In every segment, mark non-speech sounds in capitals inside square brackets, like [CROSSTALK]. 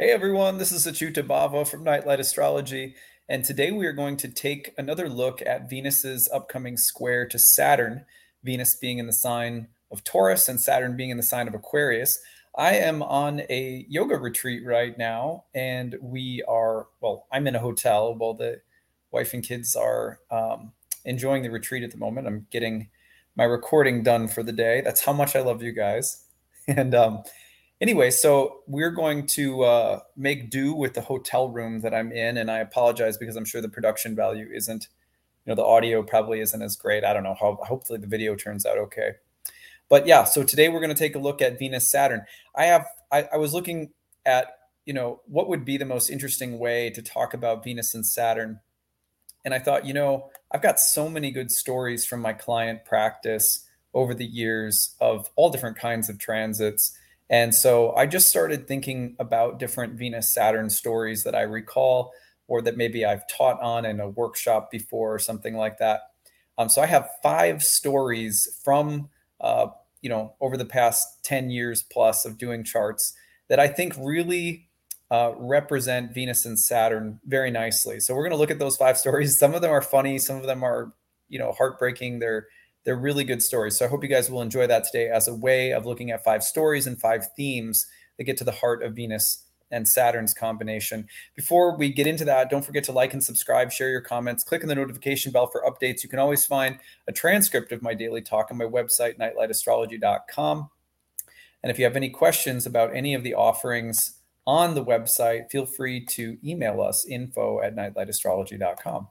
Hey everyone, this is Achuta Bhava from Nightlight Astrology, and today we are going to take another look at Venus's upcoming square to Saturn, Venus being in the sign of Taurus and Saturn being in the sign of Aquarius. I am on a yoga retreat right now, and we are, well, I'm in a hotel while the wife and kids are um, enjoying the retreat at the moment. I'm getting my recording done for the day. That's how much I love you guys. [LAUGHS] And um, anyway, so we're going to uh, make do with the hotel room that I'm in, and I apologize because I'm sure the production value isn't, you know, the audio probably isn't as great. I don't know how. Hopefully, the video turns out okay. But yeah, so today we're going to take a look at Venus Saturn. I have I, I was looking at you know what would be the most interesting way to talk about Venus and Saturn, and I thought you know I've got so many good stories from my client practice over the years of all different kinds of transits and so I just started thinking about different Venus Saturn stories that I recall or that maybe I've taught on in a workshop before or something like that. Um, so I have five stories from, uh, you know, over the past 10 years plus of doing charts that I think really uh, represent Venus and Saturn very nicely. So we're going to look at those five stories. Some of them are funny, some of them are, you know, heartbreaking. They're they're really good stories. So I hope you guys will enjoy that today as a way of looking at five stories and five themes that get to the heart of Venus and Saturn's combination. Before we get into that, don't forget to like and subscribe, share your comments, click on the notification bell for updates. You can always find a transcript of my daily talk on my website, nightlightastrology.com. And if you have any questions about any of the offerings on the website, feel free to email us info at nightlightastrology.com.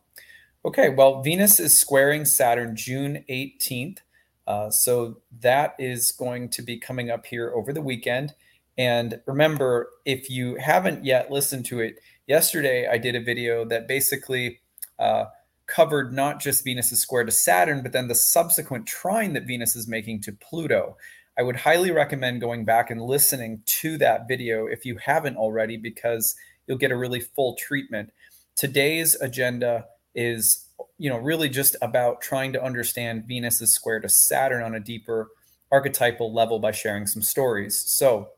Okay, well, Venus is squaring Saturn June 18th. Uh, so that is going to be coming up here over the weekend. And remember, if you haven't yet listened to it, yesterday I did a video that basically uh, covered not just Venus's square to Saturn, but then the subsequent trine that Venus is making to Pluto. I would highly recommend going back and listening to that video if you haven't already, because you'll get a really full treatment. Today's agenda is you know really just about trying to understand Venus's square to Saturn on a deeper archetypal level by sharing some stories. So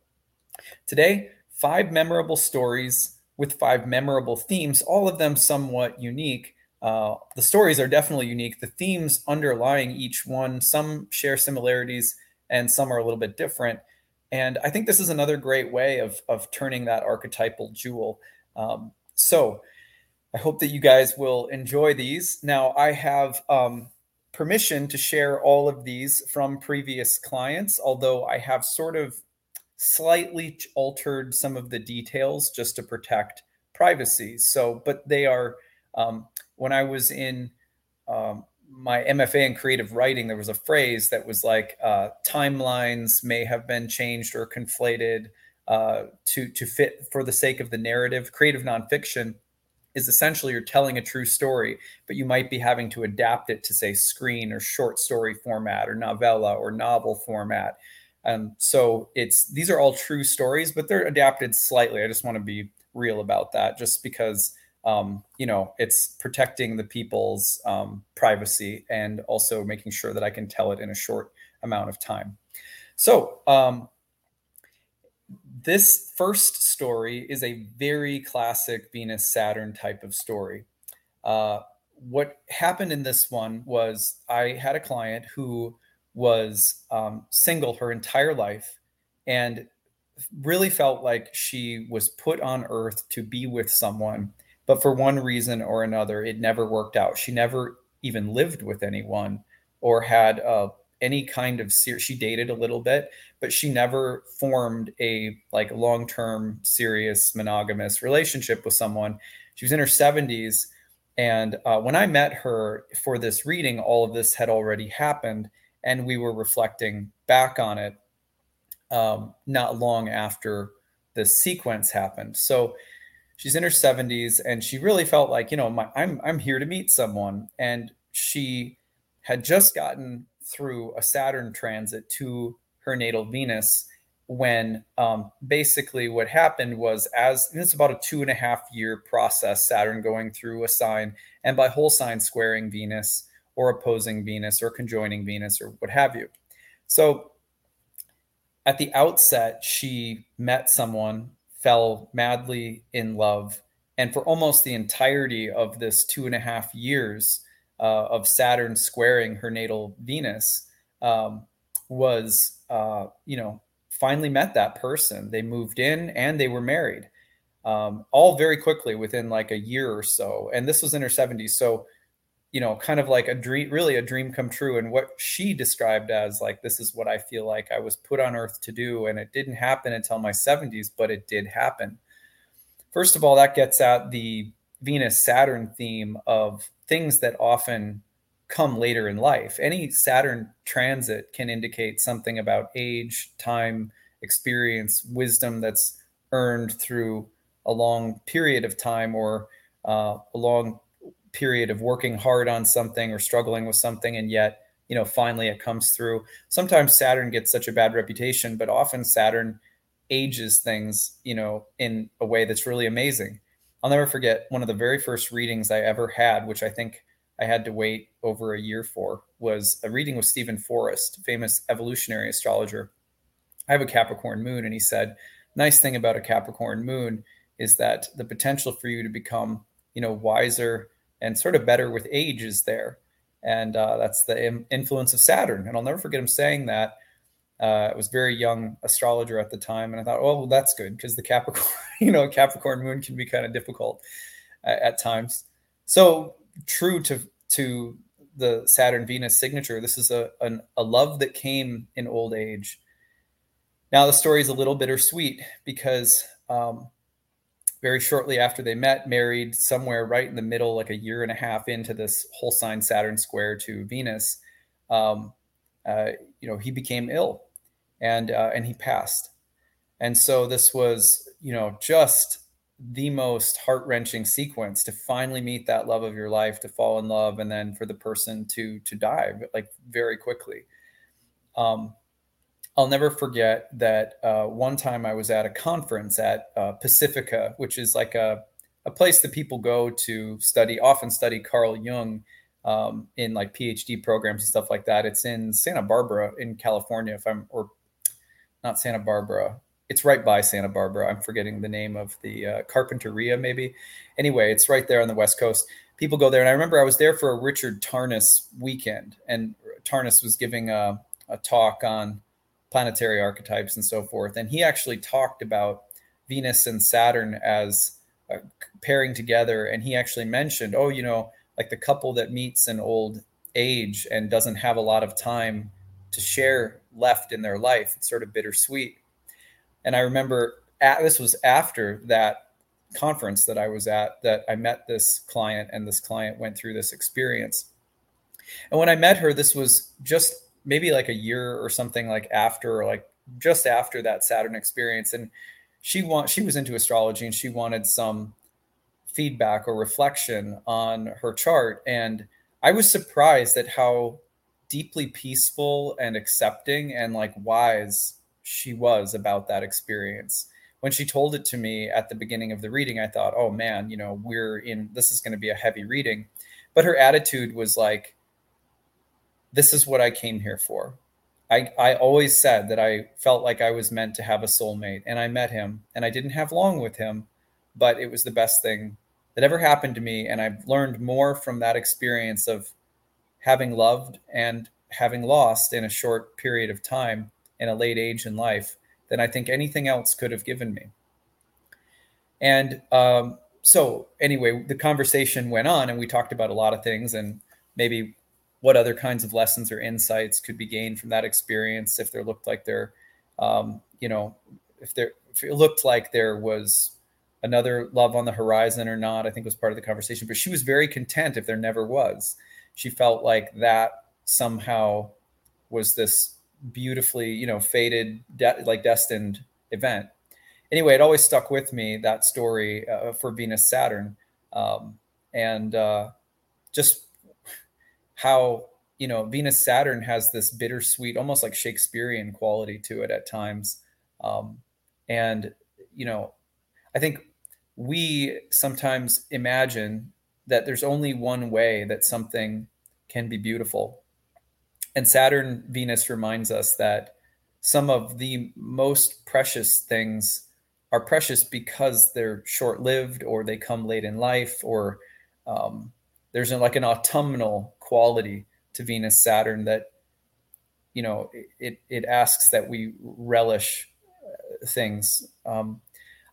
today, five memorable stories with five memorable themes, all of them somewhat unique. Uh, the stories are definitely unique. The themes underlying each one, some share similarities and some are a little bit different. And I think this is another great way of, of turning that archetypal jewel. Um, so I hope that you guys will enjoy these. Now, I have um, permission to share all of these from previous clients, although I have sort of slightly altered some of the details just to protect privacy. So, but they are, um, when I was in um, my MFA in creative writing, there was a phrase that was like uh, timelines may have been changed or conflated uh, to, to fit for the sake of the narrative. Creative nonfiction is essentially you're telling a true story, but you might be having to adapt it to say screen or short story format or novella or novel format. Um, so it's these are all true stories, but they're adapted slightly. I just want to be real about that, just because um, you know it's protecting the people's um, privacy and also making sure that I can tell it in a short amount of time. So um, this first story is a very classic Venus Saturn type of story. Uh, what happened in this one was I had a client who was um, single her entire life and really felt like she was put on earth to be with someone, but for one reason or another, it never worked out. She never even lived with anyone or had a any kind of ser- she dated a little bit but she never formed a like long-term serious monogamous relationship with someone. She was in her 70s and uh, when i met her for this reading all of this had already happened and we were reflecting back on it um, not long after the sequence happened. So she's in her 70s and she really felt like you know my, i'm i'm here to meet someone and she had just gotten through a Saturn transit to her natal Venus when um, basically what happened was as it's about a two and a half year process saturn going through a sign and by whole sign squaring venus or opposing venus or conjoining venus or what have you so at the outset she met someone fell madly in love. And for almost the entirety of this two and a half years uh, of Saturn squaring her natal Venus, um, was, uh, you know, finally met that person. They moved in and they were married, um, all very quickly within like a year or so. And this was in her 70s. So, you know, kind of like a dream, really a dream come true. And what she described as like, this is what I feel like I was put on earth to do. And it didn't happen until my 70s, but it did happen. First of all, that gets at the Venus Saturn theme of things that often come later in life. Any Saturn transit can indicate something about age, time, experience, wisdom that's earned through a long period of time or uh, a long period of working hard on something or struggling with something and yet you know finally it comes through sometimes saturn gets such a bad reputation but often saturn ages things you know in a way that's really amazing i'll never forget one of the very first readings i ever had which i think I had to wait over a year for was a reading with Steven Forrest, famous evolutionary astrologer. I have a Capricorn moon, and he said, nice thing about a Capricorn moon is that the potential for you to become, you know, wiser and sort of better with age is there. And uh, that's the influence of Saturn. And I'll never forget him saying that. Uh, I was very young astrologer at the time, and I thought, oh, well, that's good because the Capricorn, [LAUGHS] you know, Capricorn moon can be kind of difficult at, at times. So true to to the Saturn Venus signature. This is a, an, a love that came in old age. Now, the story is a little bittersweet because um, very shortly after they met, married somewhere right in the middle, like a year and a half into this whole sign Saturn square to Venus, um, uh, you know, he became ill and uh, and he passed. And so this was, you know, just the most heart wrenching sequence to finally meet that love of your life, to fall in love, and then for the person to to die like very quickly. Um, I'll never forget that uh, one time I was at a conference at uh, Pacifica, which is like a a place that people go to study, often study Carl Jung um, in like PhD programs and stuff like that. It's in Santa Barbara in California, if I'm or not Santa Barbara it's right by Santa Barbara. I'm forgetting the name of the uh, Carpinteria, maybe. Anyway, it's right there on the West Coast. People go there, and I remember I was there for a Richard Tarnas weekend, and Tarnas was giving a, a talk on planetary archetypes and so forth, and he actually talked about Venus and Saturn as uh, pairing together, and he actually mentioned, oh, you know, like the couple that meets in old age and doesn't have a lot of time to share left in their life. It's sort of bittersweet and I remember at, this was after that conference that I was at that I met this client and this client went through this experience. And when I met her, this was just maybe like a year or something like after, or like just after that Saturn experience. And she want she was into astrology and she wanted some feedback or reflection on her chart. And I was surprised at how deeply peaceful and accepting and like wise she was about that experience. When she told it to me at the beginning of the reading, I thought, oh man, you know, we're in, this is going to be a heavy reading. But her attitude was like, this is what I came here for. I, I always said that I felt like I was meant to have a soulmate, and I met him, and I didn't have long with him, but it was the best thing that ever happened to me. And I've learned more from that experience of having loved and having lost in a short period of time in a late age in life than I think anything else could have given me. And um, so, anyway, the conversation went on, and we talked about a lot of things, and maybe what other kinds of lessons or insights could be gained from that experience if there looked like there, um, you know, if there if it looked like there was another love on the horizon or not. I think was part of the conversation, but she was very content if there never was. She felt like that somehow was this beautifully, you know, fated, de- like destined event. Anyway, it always stuck with me that story uh, for Venus Saturn, um, and uh, just how you know Venus Saturn has this bittersweet, almost like Shakespearean quality to it at times, um, and you know, I think we sometimes imagine that there's only one way that something can be beautiful and Saturn Venus reminds us that some of the most precious things are precious because they're short lived or they come late in life or um, there's like an autumnal quality to Venus Saturn that you know it it asks that we relish uh, things. Um,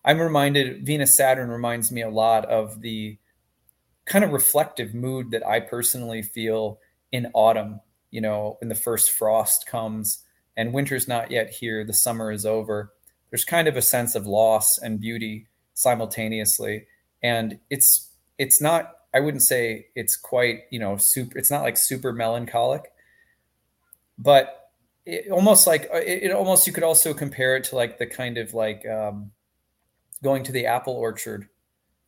I'm reminded Venus Saturn reminds me a lot of the kind of reflective mood that I personally feel in autumn. You know, when the first frost comes and winter's not yet here, the summer is over. There's kind of a sense of loss and beauty simultaneously, and it's it's not I wouldn't say it's quite, you know, super, it's not like super melancholic, but it almost like, uh, it, it, almost, you could also compare it to like the kind of like um, going to the apple orchard.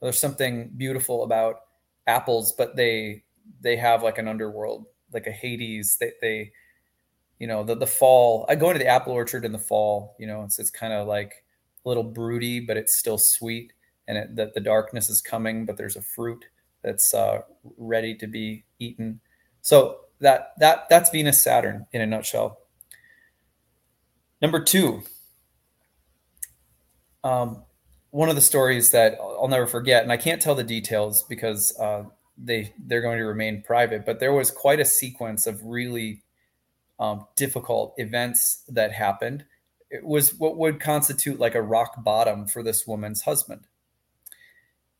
There's something beautiful about apples, but they, they have like an underworld, like a Hades. They, they, you know, the, the fall, I go into the apple orchard in the fall, you know, it's, it's kind of like a little broody, but it's still sweet and it, that the darkness is coming, but there's a fruit that's uh, ready to be eaten. So that that that's Venus Saturn in a nutshell. Number two, um, one of the stories that I'll never forget, and I can't tell the details because uh, they they're going to remain private. But there was quite a sequence of really um, difficult events that happened. It was what would constitute like a rock bottom for this woman's husband.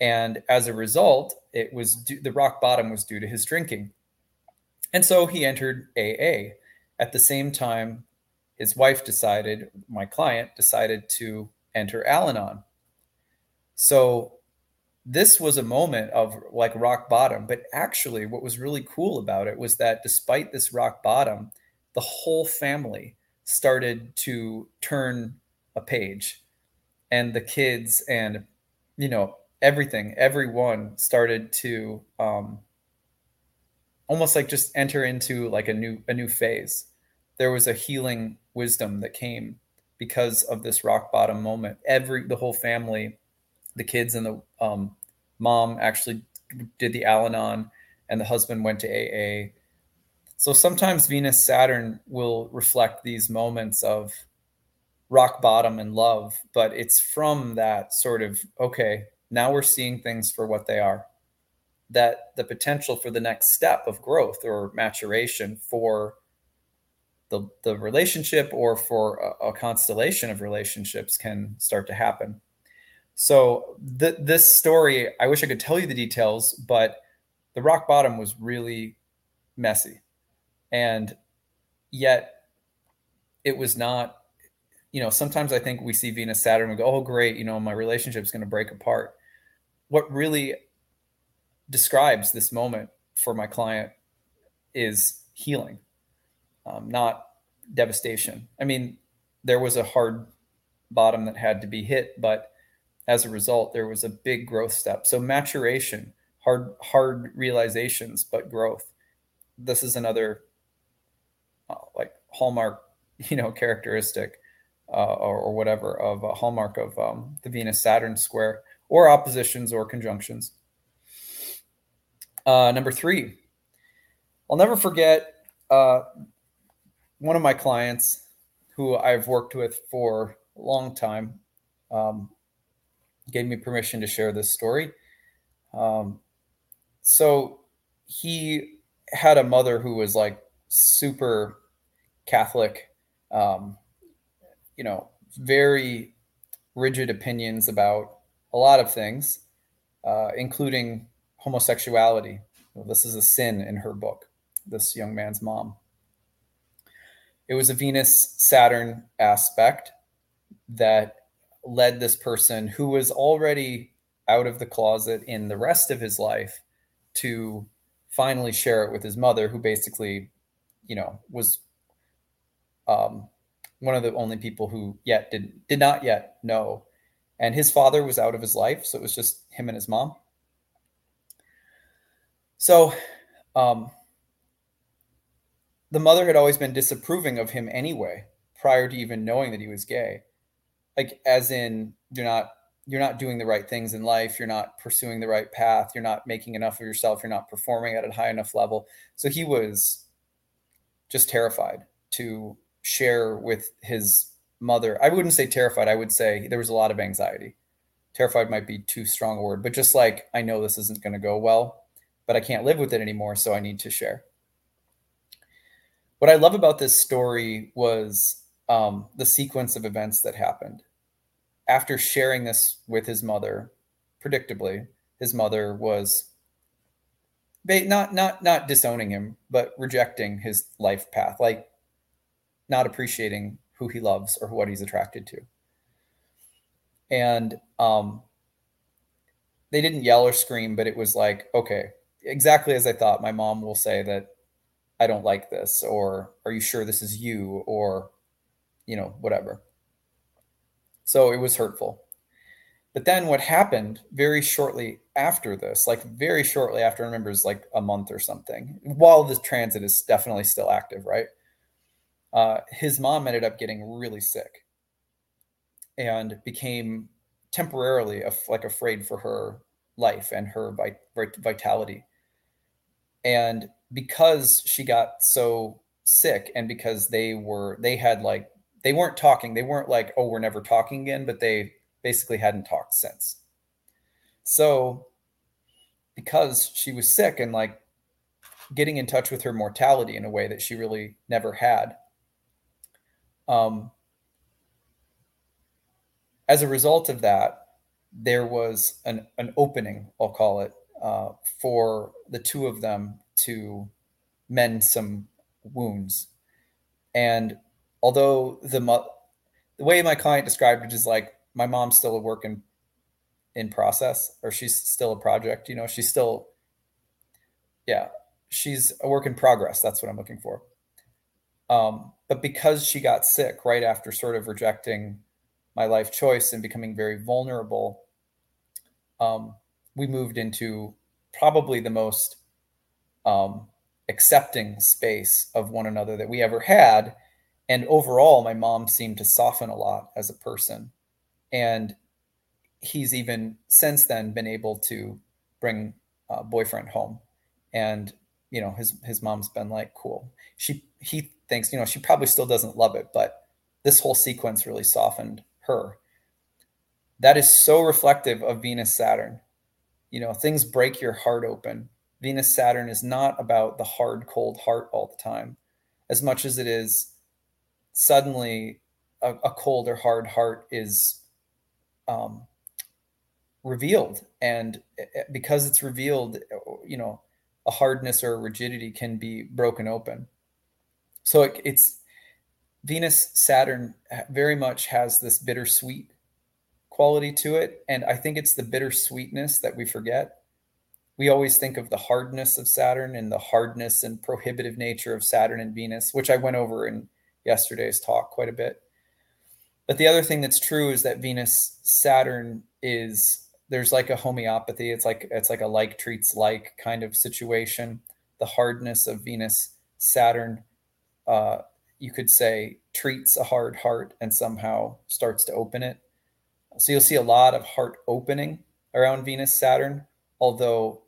And as a result, it was due, the rock bottom was due to his drinking. And so he entered AA. At the same time, his wife decided, my client decided to enter Al Anon. So this was a moment of like rock bottom. But actually, what was really cool about it was that despite this rock bottom, the whole family started to turn a page. And the kids and, you know, everything, everyone started to um, almost like just enter into like a new a new phase. There was a healing wisdom that came because of this rock bottom moment. Every the whole family, the kids and the um, mom actually did the Al-Anon, and the husband went to AA. So sometimes Venus Saturn will reflect these moments of rock bottom and love, but it's from that sort of okay, now we're seeing things for what they are. That the potential for the next step of growth or maturation for the, the relationship or for a, a constellation of relationships can start to happen. So th- this story, I wish I could tell you the details, but the rock bottom was really messy, and yet it was not. You know, sometimes I think we see Venus Saturn and go, "Oh, great! You know, my relationship is going to break apart." what really describes this moment for my client is healing, um, not devastation. I mean, there was a hard bottom that had to be hit, but as a result, there was a big growth step. So maturation, hard hard realizations, but growth. This is another uh, like hallmark, [LAUGHS] you know, characteristic uh, or, or, whatever of a hallmark of um, the Venus Saturn square or oppositions or conjunctions. Uh, number three, I'll never forget uh, one of my clients who I've worked with for a long time um, gave me permission to share this story. Um, so he had a mother who was like super Catholic, um, you know, very rigid opinions about a lot of things, uh, including homosexuality. Well, this is a sin in her book, this young man's mom. It was a Venus Saturn aspect that led this person who was already out of the closet in the rest of his life to finally share it with his mother, who basically, you know, was um, one of the only people who yet did did not yet know and his father was out of his life, so it was just him and his mom. So, um, the mother had always been disapproving of him anyway, prior to even knowing that he was gay. Like, as in, you're not you're not doing the right things in life. You're not pursuing the right path. You're not making enough of yourself. You're not performing at a high enough level. So he was just terrified to share with his mother, I wouldn't say terrified. I would say there was a lot of anxiety. Terrified might be too strong a word, but just like I know this isn't going to go well, but I can't live with it anymore, so I need to share. What I love about this story was um, the sequence of events that happened. After sharing this with his mother, predictably, his mother was not not not disowning him, but rejecting his life path, like not appreciating who he loves or what he's attracted to. And um, they didn't yell or scream, but it was like, okay, exactly as I thought. My mom will say that I don't like this, or are you sure this is you, or you know, whatever. So it was hurtful. But then what happened very shortly after this, like very shortly after, I remember is like a month or something, while the transit is definitely still active, right? Uh, his mom ended up getting really sick and became temporarily af- like afraid for her life and her vit- vitality. And because she got so sick and because they were, they had like, they weren't talking, they weren't like, oh, we're never talking again, but they basically hadn't talked since. So, because she was sick and like getting in touch with her mortality in a way that she really never had, um, as a result of that, there was an, an opening, I'll call it, uh, for the two of them to mend some wounds. And although the the way my client described it is like my mom's still a work in in process or she's still a project you know she's still yeah she's a work in progress that's what i'm looking for. Um, but because she got sick right after sort of rejecting my life choice and becoming very vulnerable um, we moved into probably the most um, accepting space of one another that we ever had and overall my mom seemed to soften a lot as a person. And he's even since then been able to bring a boyfriend home. And you know his his mom's been like cool. She he thinks you know she probably still doesn't love it but this whole sequence really softened her. That is so reflective of venus saturn. You know things break your heart open. Venus saturn is not about the hard cold heart all the time. As much as it is suddenly a, a cold or hard heart is um, revealed, and eh, eh, because it's revealed, you know, a hardness or a rigidity can be broken open. So it, it's Venus Saturn very much has this bittersweet quality to it, and I think it's the bittersweetness that we forget. We always think of the hardness of Saturn and the hardness and prohibitive nature of Saturn and Venus, which I went over in yesterday's talk quite a bit. But the other thing that's true is that Venus Saturn is there's like a homeopathy. It's like it's like a like treats like kind of situation. The hardness of Venus Saturn, uh, you could say, treats a hard heart and somehow starts to open it. So you'll see a lot of heart opening around Venus Saturn, although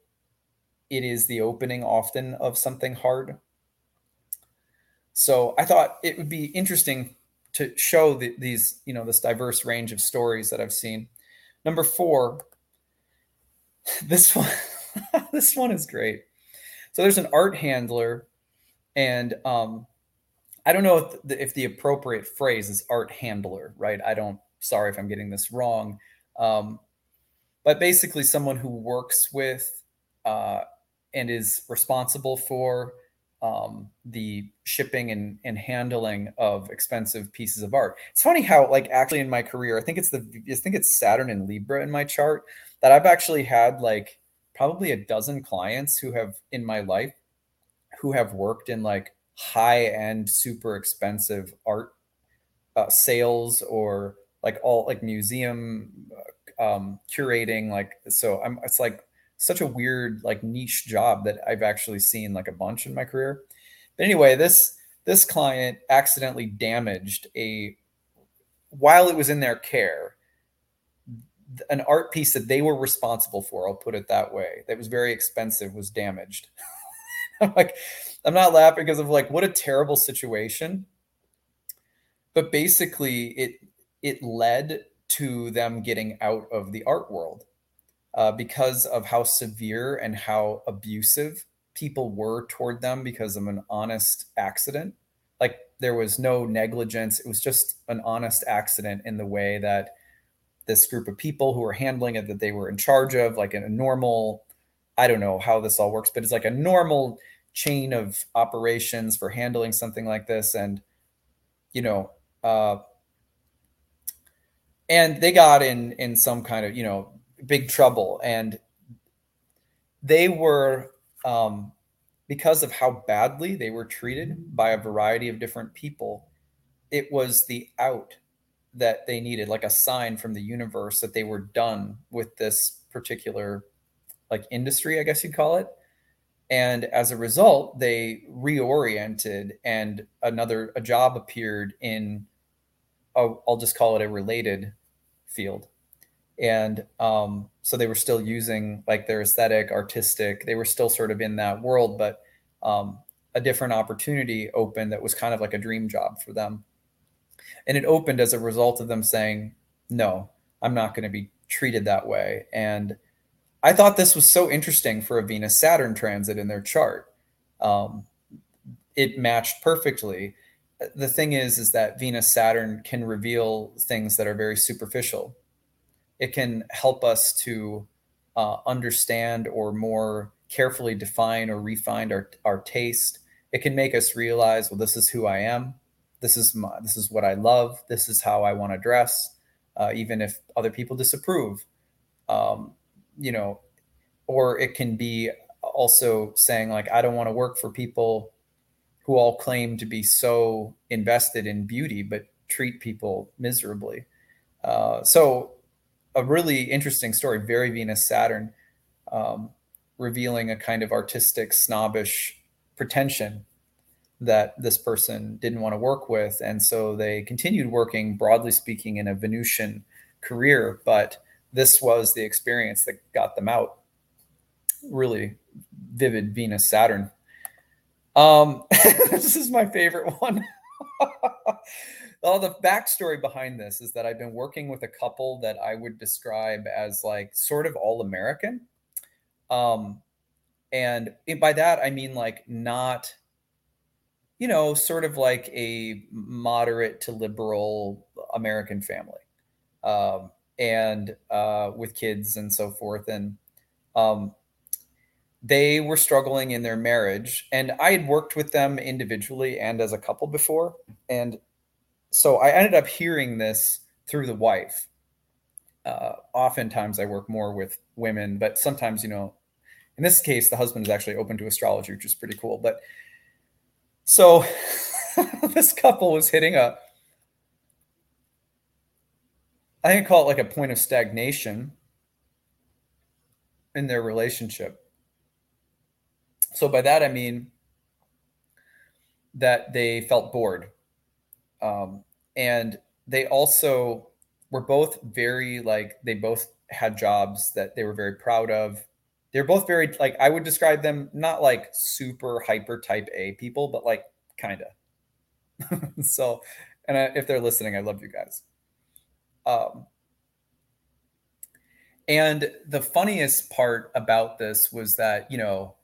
it is the opening often of something hard. So I thought it would be interesting to show the, these, you know, this diverse range of stories that I've seen. Number four, [LAUGHS] this one, [LAUGHS] this one is great. So there's an art handler, and um, I don't know if the, if the appropriate phrase is art handler, right? I don't. Sorry if I'm getting this wrong, um, but basically someone who works with uh, and is responsible for um, the shipping and, and handling of expensive pieces of art. It's funny how, like, actually in my career, I think it's the I think it's Saturn and Libra in my chart that I've actually had like probably a dozen clients who have in my life who have worked in like high end, super expensive art uh, sales or like all like museum uh, um, curating. Like, so I'm it's like such a weird like niche job that I've actually seen like a bunch in my career. But anyway, this this client accidentally damaged a while it was in their care an art piece that they were responsible for i'll put it that way that was very expensive was damaged. [LAUGHS] I'm like i'm not laughing because of like what a terrible situation. But basically it it led to them getting out of the art world uh, because of how severe and how abusive people were toward them because of an honest accident. Like there was no negligence; it was just an honest accident in the way that this group of people who were handling it that they were in charge of, like in a normal. I don't know how this all works, but it's like a normal chain of operations for handling something like this, and you know, uh, and they got in in some kind of you know big trouble, and they were um, because of how badly they were treated by a variety of different people. It was the out that they needed, like a sign from the universe that they were done with this particular like industry, I guess you'd call it. And as a result, they reoriented and another a job appeared in i I'll just call it a related field. And um, so they were still using like their aesthetic, artistic, they were still sort of in that world, but um, a different opportunity opened that was kind of like a dream job for them. And it opened as a result of them saying, no, I'm not going to be treated that way. And I thought this was so interesting for a Venus Saturn transit in their chart. Um, it matched perfectly. The thing is, is that Venus Saturn can reveal things that are very superficial. It can help us to uh, understand or more carefully define or refine our, our taste. It can make us realize, well, this is who I am. This is my, this is what I love. This is how I want to dress, uh, even if other people disapprove. Um, you know, or it can be also saying like, I don't want to work for people who all claim to be so invested in beauty, but treat people miserably. Uh, so a really interesting story, very Venus Saturn, um, revealing a kind of artistic snobbish pretension that this person didn't want to work with. And so they continued working, broadly speaking, in a Venusian career, but this was the experience that got them out. Really vivid Venus Saturn. Um, [LAUGHS] this is my favorite one. [LAUGHS] well, the backstory behind this is that I've been working with a couple that I would describe as like sort of all American. Um, and by that, I mean like not, you know, sort of like a moderate to liberal American family. Um, and uh, with kids and so forth. And um, they were struggling in their marriage. And I had worked with them individually and as a couple before. And so I ended up hearing this through the wife. Uh, oftentimes I work more with women, but sometimes, you know, in this case, the husband is actually open to astrology, which is pretty cool. But so [LAUGHS] this couple was hitting a I can call it like a point of stagnation in their relationship. So by that I mean that they felt bored, um, and they also were both very like they both had jobs that they were very proud of. They're both very like I would describe them not like super hyper type A people, but like kind of. [LAUGHS] so, and I, if they're listening, I love you guys. Um, and the funniest part about this was that, you know,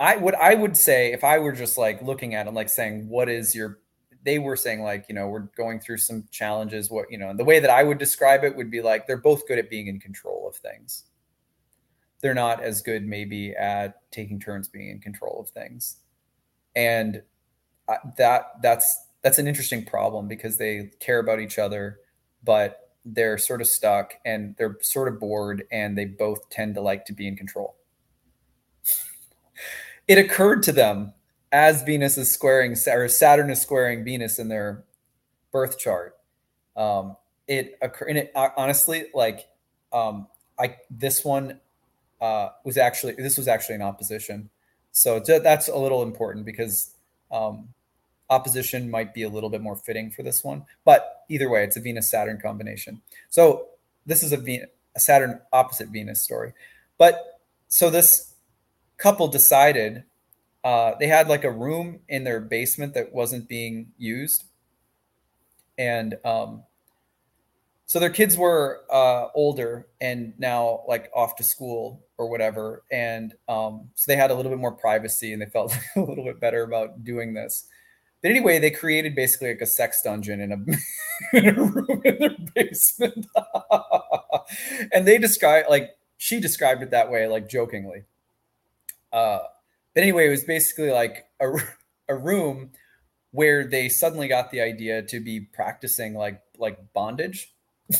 I would I would say if I were just like looking at it, like saying, what is your they were saying like, you know, we're going through some challenges. What, you know, and the way that I would describe it would be like they're both good at being in control of things. They're not as good maybe at taking turns being in control of things. And that that's that's an interesting problem because they care about each other, but they're sort of stuck and they're sort of bored and they both tend to like to be in control. it occurred to them as Venus is squaring or Saturn is squaring Venus in their birth chart. Um, it occurred, and it honestly, like, um, I this one uh, was actually this was actually an opposition, so that's a little important because um, opposition might be a little bit more fitting for this one. But either way, it's a Venus Saturn combination. So this is a, Venus, a Saturn opposite Venus story. But so this couple decided uh, they had like a room in their basement that wasn't being used. and um, so their kids were uh, older and now like off to school or whatever. And um, so they had a little bit more privacy and they felt [LAUGHS] a little bit better about doing this. But anyway they created basically like a sex dungeon in a, [LAUGHS] in a room in their basement. [LAUGHS] And they described like she described it that way like jokingly. Uh, but anyway it was basically like a, [LAUGHS] a room where they suddenly got the idea to be practicing like like bondage [LAUGHS]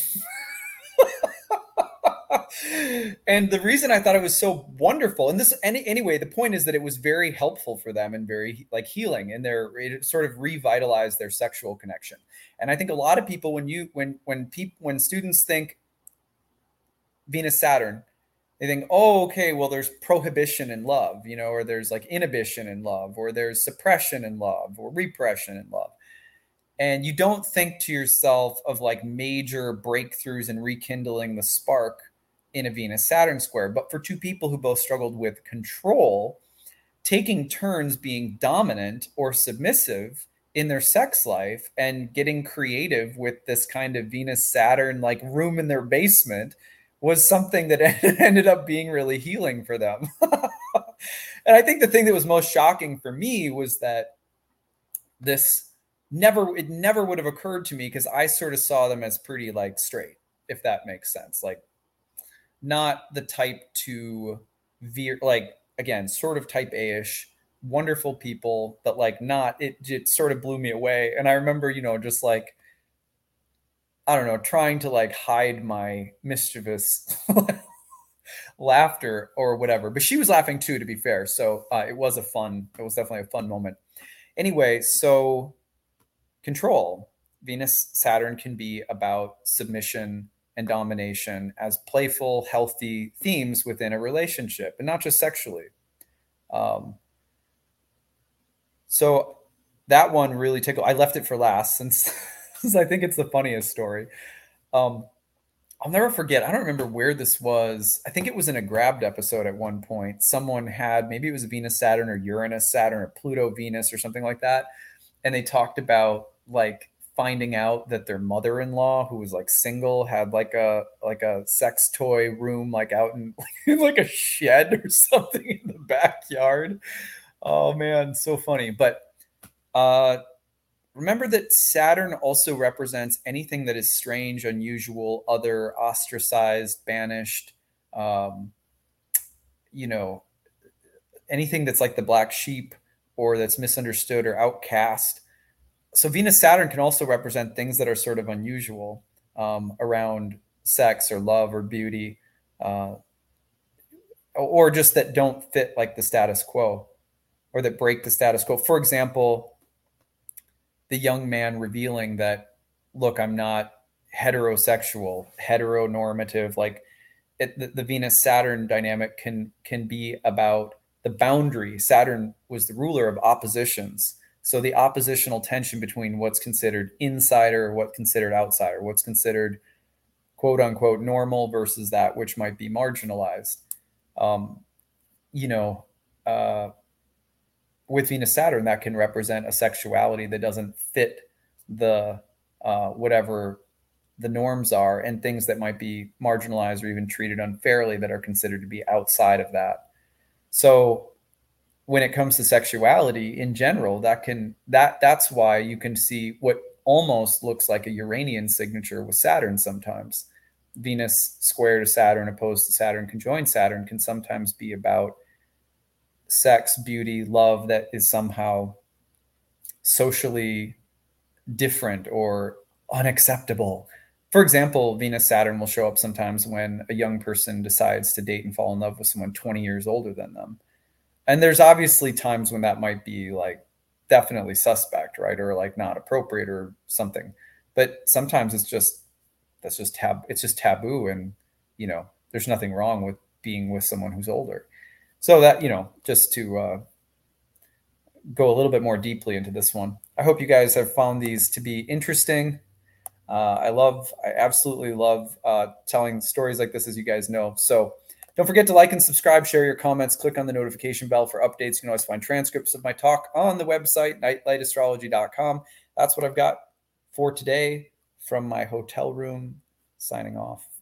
and the reason I thought it was so wonderful, and this any, anyway, the point is that it was very helpful for them and very like healing, and their it sort of revitalized their sexual connection. And I think a lot of people, when you when when people when students think Venus Saturn, they think, oh, okay, well, there's prohibition in love, you know, or there's like inhibition in love, or there's suppression in love, or repression in love and you don't think to yourself of like major breakthroughs and rekindling the spark in a Venus Saturn square. But for two people who both struggled with control, taking turns being dominant or submissive in their sex life and getting creative with this kind of Venus Saturn like room in their basement was something that [LAUGHS] ended up being really healing for them. [LAUGHS] and I think the thing that was most shocking for me was that this never it never would have occurred to me because I sort of saw them as pretty like straight, if that makes sense. Like not the type to veer like again, sort of type A-ish, wonderful people, but like not it it sort of blew me away. And I remember, you know, just like I don't know, trying to like hide my mischievous [LAUGHS] laughter or whatever. But she was laughing too, to be fair. So uh, it was a fun, it was definitely a fun moment. Anyway, so control. Venus Saturn can be about submission and domination as playful, healthy themes within a relationship, and not just sexually. Um, so that one really tickled. I left it for last since, [LAUGHS] since I think it's the funniest story. Um, I'll never forget. I don't remember where this was. I think it was in a grabbed episode at one point. Someone had maybe it was Venus Saturn or Uranus Saturn or Pluto Venus or something like that, and they talked about like finding out that their mother-in-law who was like single had like a like a sex toy room like out in [LAUGHS] like a shed or [LAUGHS] something in the backyard oh man so funny but uh remember that saturn also represents anything that is strange unusual other ostracized banished um you know anything that's like the black sheep or that's misunderstood or outcast so Venus Saturn can also represent things that are sort of unusual um, around sex or love or beauty, uh, or just that don't fit like the status quo, or that break the status quo. For example, the young man revealing that, look, I'm not heterosexual, heteronormative. Like it, the, the Venus Saturn dynamic can can be about the boundary. Saturn was the ruler of oppositions so the oppositional tension between what's considered insider, what's considered outsider, what's considered quote unquote normal versus that which might be marginalized. Um, you know, uh, with Venus Saturn, that can represent a sexuality that doesn't fit the uh, whatever the norms are and things that might be marginalized or even treated unfairly that are considered to be outside of that. So when it comes to sexuality in general that can that that's why you can see what almost looks like a uranian signature with saturn sometimes venus square to saturn opposed to saturn conjoined saturn can sometimes be about sex beauty love that is somehow socially different or unacceptable. For example venus saturn will show up sometimes when a young person decides to date and fall in love with someone 20 years older than them. And there's obviously times when that might be like definitely suspect right? Or like not appropriate or something. But sometimes it's just that's just tab it's just taboo and you know there's nothing wrong with being with someone who's older so that you know just to uh, go a little bit more deeply into this one i hope you guys have found these to be interesting uh, i love i absolutely love uh, telling stories like this as you guys know so don't forget to like and subscribe, share your comments, click on the notification bell for updates. You can always find transcripts of my talk on the website, nightlightastrology.com. That's what I've got for today from my hotel room, signing off.